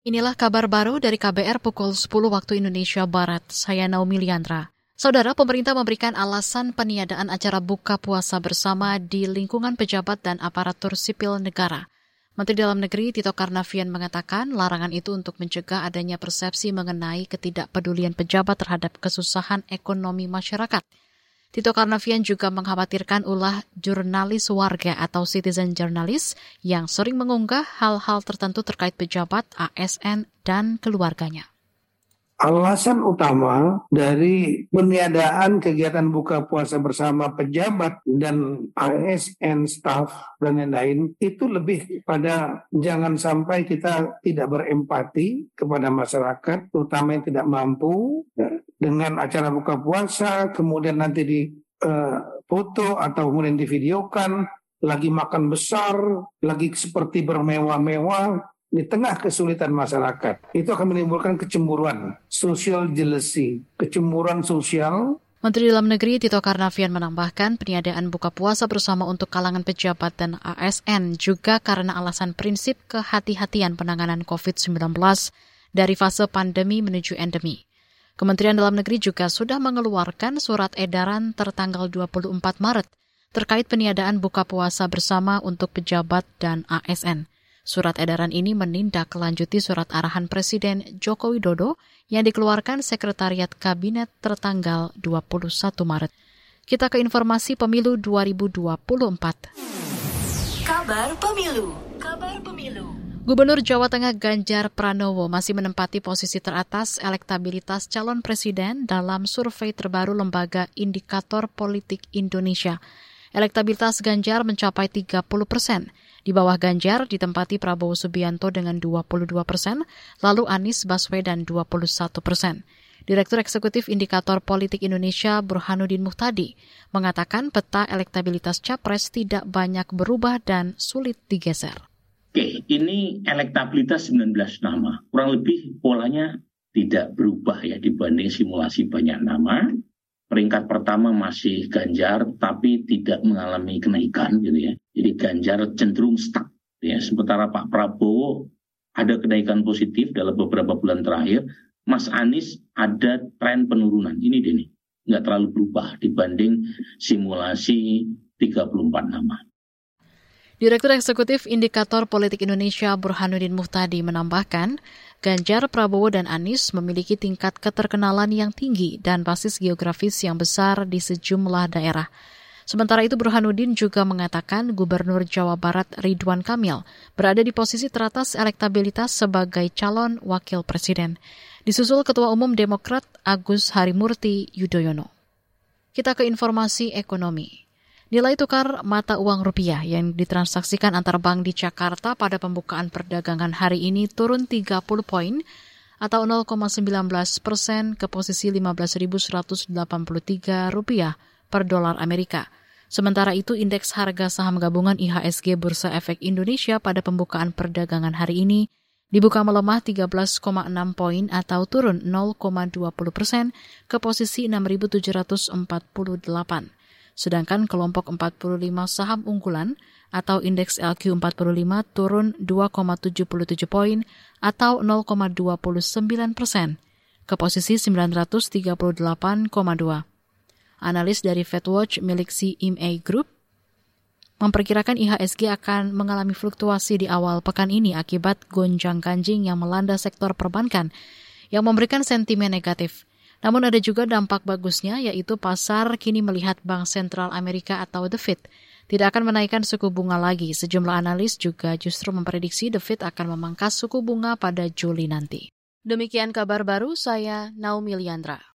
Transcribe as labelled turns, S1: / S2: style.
S1: Inilah kabar baru dari KBR pukul 10 waktu Indonesia Barat. Saya Naomi Liandra. Saudara, pemerintah memberikan alasan peniadaan acara buka puasa bersama di lingkungan pejabat dan aparatur sipil negara. Menteri Dalam Negeri Tito Karnavian mengatakan larangan itu untuk mencegah adanya persepsi mengenai ketidakpedulian pejabat terhadap kesusahan ekonomi masyarakat. Tito Karnavian juga mengkhawatirkan ulah jurnalis warga atau citizen journalist yang sering mengunggah hal-hal tertentu terkait pejabat, ASN, dan keluarganya.
S2: Alasan utama dari peniadaan kegiatan buka puasa bersama pejabat dan ASN staff dan lain-lain itu lebih pada jangan sampai kita tidak berempati kepada masyarakat terutama yang tidak mampu ya, dengan acara buka puasa kemudian nanti di uh, foto atau kemudian divideokan lagi makan besar, lagi seperti bermewah-mewah, di tengah kesulitan masyarakat itu akan menimbulkan kecemburuan, social jealousy, kecemburuan sosial.
S1: Menteri Dalam Negeri Tito Karnavian menambahkan peniadaan buka puasa bersama untuk kalangan pejabat dan ASN juga karena alasan prinsip kehati-hatian penanganan COVID-19 dari fase pandemi menuju endemi. Kementerian Dalam Negeri juga sudah mengeluarkan surat edaran tertanggal 24 Maret terkait peniadaan buka puasa bersama untuk pejabat dan ASN. Surat edaran ini menindaklanjuti surat arahan Presiden Joko Widodo yang dikeluarkan Sekretariat Kabinet tertanggal 21 Maret. Kita ke informasi pemilu 2024.
S3: Kabar pemilu. Kabar pemilu.
S1: Gubernur Jawa Tengah Ganjar Pranowo masih menempati posisi teratas elektabilitas calon presiden dalam survei terbaru lembaga Indikator Politik Indonesia. Elektabilitas Ganjar mencapai 30 persen. Di bawah Ganjar ditempati Prabowo Subianto dengan 22 persen, lalu Anies Baswedan 21 persen. Direktur Eksekutif Indikator Politik Indonesia Burhanuddin Muhtadi mengatakan peta elektabilitas capres tidak banyak berubah dan sulit digeser.
S4: Oke, ini elektabilitas 19 nama. Kurang lebih polanya tidak berubah ya dibanding simulasi banyak nama. Peringkat pertama masih Ganjar, tapi tidak mengalami kenaikan gitu ya. Jadi Ganjar cenderung stuck. Ya. Sementara Pak Prabowo ada kenaikan positif dalam beberapa bulan terakhir. Mas Anies ada tren penurunan. Ini deh nih, nggak terlalu berubah dibanding simulasi 34 nama.
S1: Direktur Eksekutif Indikator Politik Indonesia Burhanuddin Muhtadi menambahkan, Ganjar, Prabowo, dan Anies memiliki tingkat keterkenalan yang tinggi dan basis geografis yang besar di sejumlah daerah. Sementara itu Burhanuddin juga mengatakan Gubernur Jawa Barat Ridwan Kamil berada di posisi teratas elektabilitas sebagai calon wakil presiden. Disusul Ketua Umum Demokrat Agus Harimurti Yudhoyono. Kita ke informasi ekonomi. Nilai tukar mata uang rupiah yang ditransaksikan antar bank di Jakarta pada pembukaan perdagangan hari ini turun 30 poin atau 0,19 persen ke posisi 15.183 rupiah per dolar Amerika. Sementara itu, indeks harga saham gabungan IHSG Bursa Efek Indonesia pada pembukaan perdagangan hari ini dibuka melemah 13,6 poin atau turun 0,20 persen ke posisi 6.748 sedangkan kelompok 45 saham unggulan atau indeks LQ45 turun 2,77 poin atau 0,29 persen ke posisi 938,2. Analis dari FedWatch milik CMA Group memperkirakan IHSG akan mengalami fluktuasi di awal pekan ini akibat gonjang ganjing yang melanda sektor perbankan yang memberikan sentimen negatif. Namun ada juga dampak bagusnya yaitu pasar kini melihat Bank Sentral Amerika atau The Fed tidak akan menaikkan suku bunga lagi. Sejumlah analis juga justru memprediksi The Fed akan memangkas suku bunga pada Juli nanti. Demikian kabar baru saya Naomi Liandra.